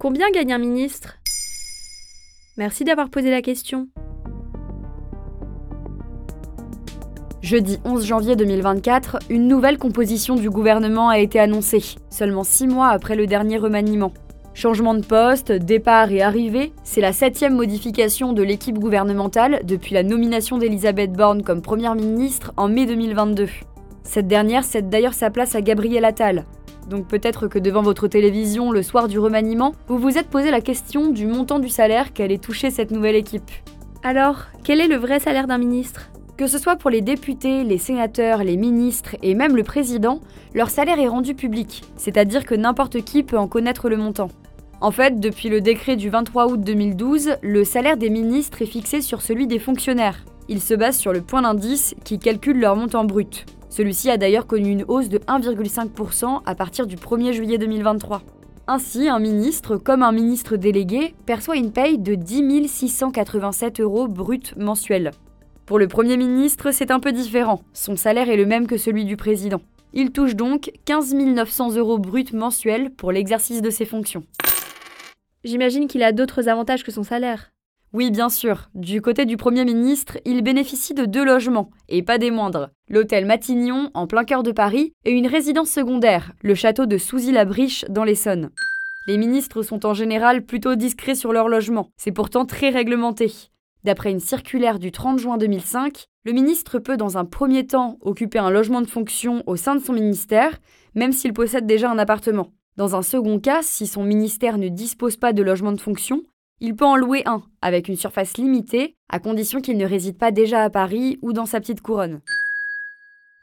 Combien gagne un ministre? Merci d'avoir posé la question. Jeudi 11 janvier 2024, une nouvelle composition du gouvernement a été annoncée, seulement six mois après le dernier remaniement. Changement de poste, départ et arrivée, c'est la septième modification de l'équipe gouvernementale depuis la nomination d'Elisabeth Borne comme Première ministre en mai 2022. Cette dernière cède d'ailleurs sa place à Gabriel Attal, donc peut-être que devant votre télévision le soir du remaniement, vous vous êtes posé la question du montant du salaire qu'allait toucher cette nouvelle équipe. Alors, quel est le vrai salaire d'un ministre? Que ce soit pour les députés, les sénateurs, les ministres et même le président, leur salaire est rendu public, c'est-à-dire que n'importe qui peut en connaître le montant. En fait, depuis le décret du 23 août 2012, le salaire des ministres est fixé sur celui des fonctionnaires. Il se base sur le point d'indice qui calcule leur montant brut. Celui-ci a d'ailleurs connu une hausse de 1,5% à partir du 1er juillet 2023. Ainsi, un ministre, comme un ministre délégué, perçoit une paye de 10 687 euros brut mensuels. Pour le Premier ministre, c'est un peu différent. Son salaire est le même que celui du président. Il touche donc 15 900 euros brut mensuels pour l'exercice de ses fonctions. J'imagine qu'il a d'autres avantages que son salaire. Oui, bien sûr. Du côté du Premier ministre, il bénéficie de deux logements, et pas des moindres. L'hôtel Matignon, en plein cœur de Paris, et une résidence secondaire, le château de Souzy-la-Briche, dans l'Essonne. Les ministres sont en général plutôt discrets sur leur logement, c'est pourtant très réglementé. D'après une circulaire du 30 juin 2005, le ministre peut dans un premier temps occuper un logement de fonction au sein de son ministère, même s'il possède déjà un appartement. Dans un second cas, si son ministère ne dispose pas de logement de fonction, il peut en louer un, avec une surface limitée, à condition qu'il ne réside pas déjà à Paris ou dans sa petite couronne.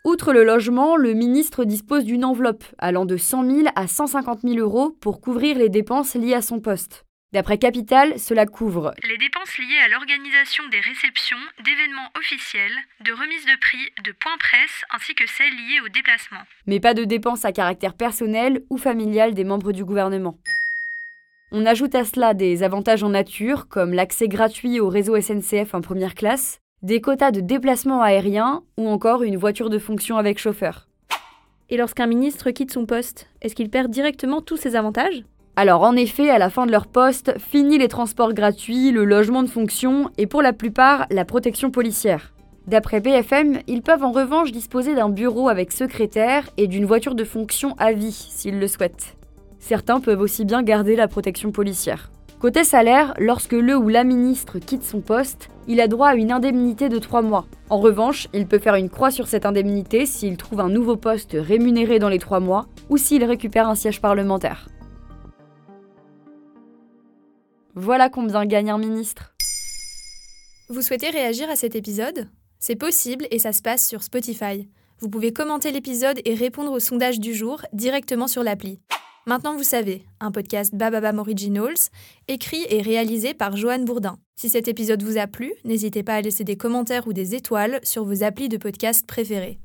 Outre le logement, le ministre dispose d'une enveloppe allant de 100 000 à 150 000 euros pour couvrir les dépenses liées à son poste. D'après Capital, cela couvre les dépenses liées à l'organisation des réceptions, d'événements officiels, de remises de prix, de points presse, ainsi que celles liées au déplacement. Mais pas de dépenses à caractère personnel ou familial des membres du gouvernement. On ajoute à cela des avantages en nature, comme l'accès gratuit au réseau SNCF en première classe, des quotas de déplacement aérien ou encore une voiture de fonction avec chauffeur. Et lorsqu'un ministre quitte son poste, est-ce qu'il perd directement tous ces avantages? Alors en effet, à la fin de leur poste, fini les transports gratuits, le logement de fonction et pour la plupart la protection policière. D'après BFM, ils peuvent en revanche disposer d'un bureau avec secrétaire et d'une voiture de fonction à vie s'ils le souhaitent. Certains peuvent aussi bien garder la protection policière. Côté salaire, lorsque le ou la ministre quitte son poste, il a droit à une indemnité de 3 mois. En revanche, il peut faire une croix sur cette indemnité s'il trouve un nouveau poste rémunéré dans les 3 mois ou s'il récupère un siège parlementaire. Voilà combien gagne un ministre. Vous souhaitez réagir à cet épisode? C'est possible et ça se passe sur Spotify. Vous pouvez commenter l'épisode et répondre au sondage du jour directement sur l'appli. Maintenant vous savez, un podcast Bababam Originals, écrit et réalisé par Joanne Bourdin. Si cet épisode vous a plu, n'hésitez pas à laisser des commentaires ou des étoiles sur vos applis de podcast préférés.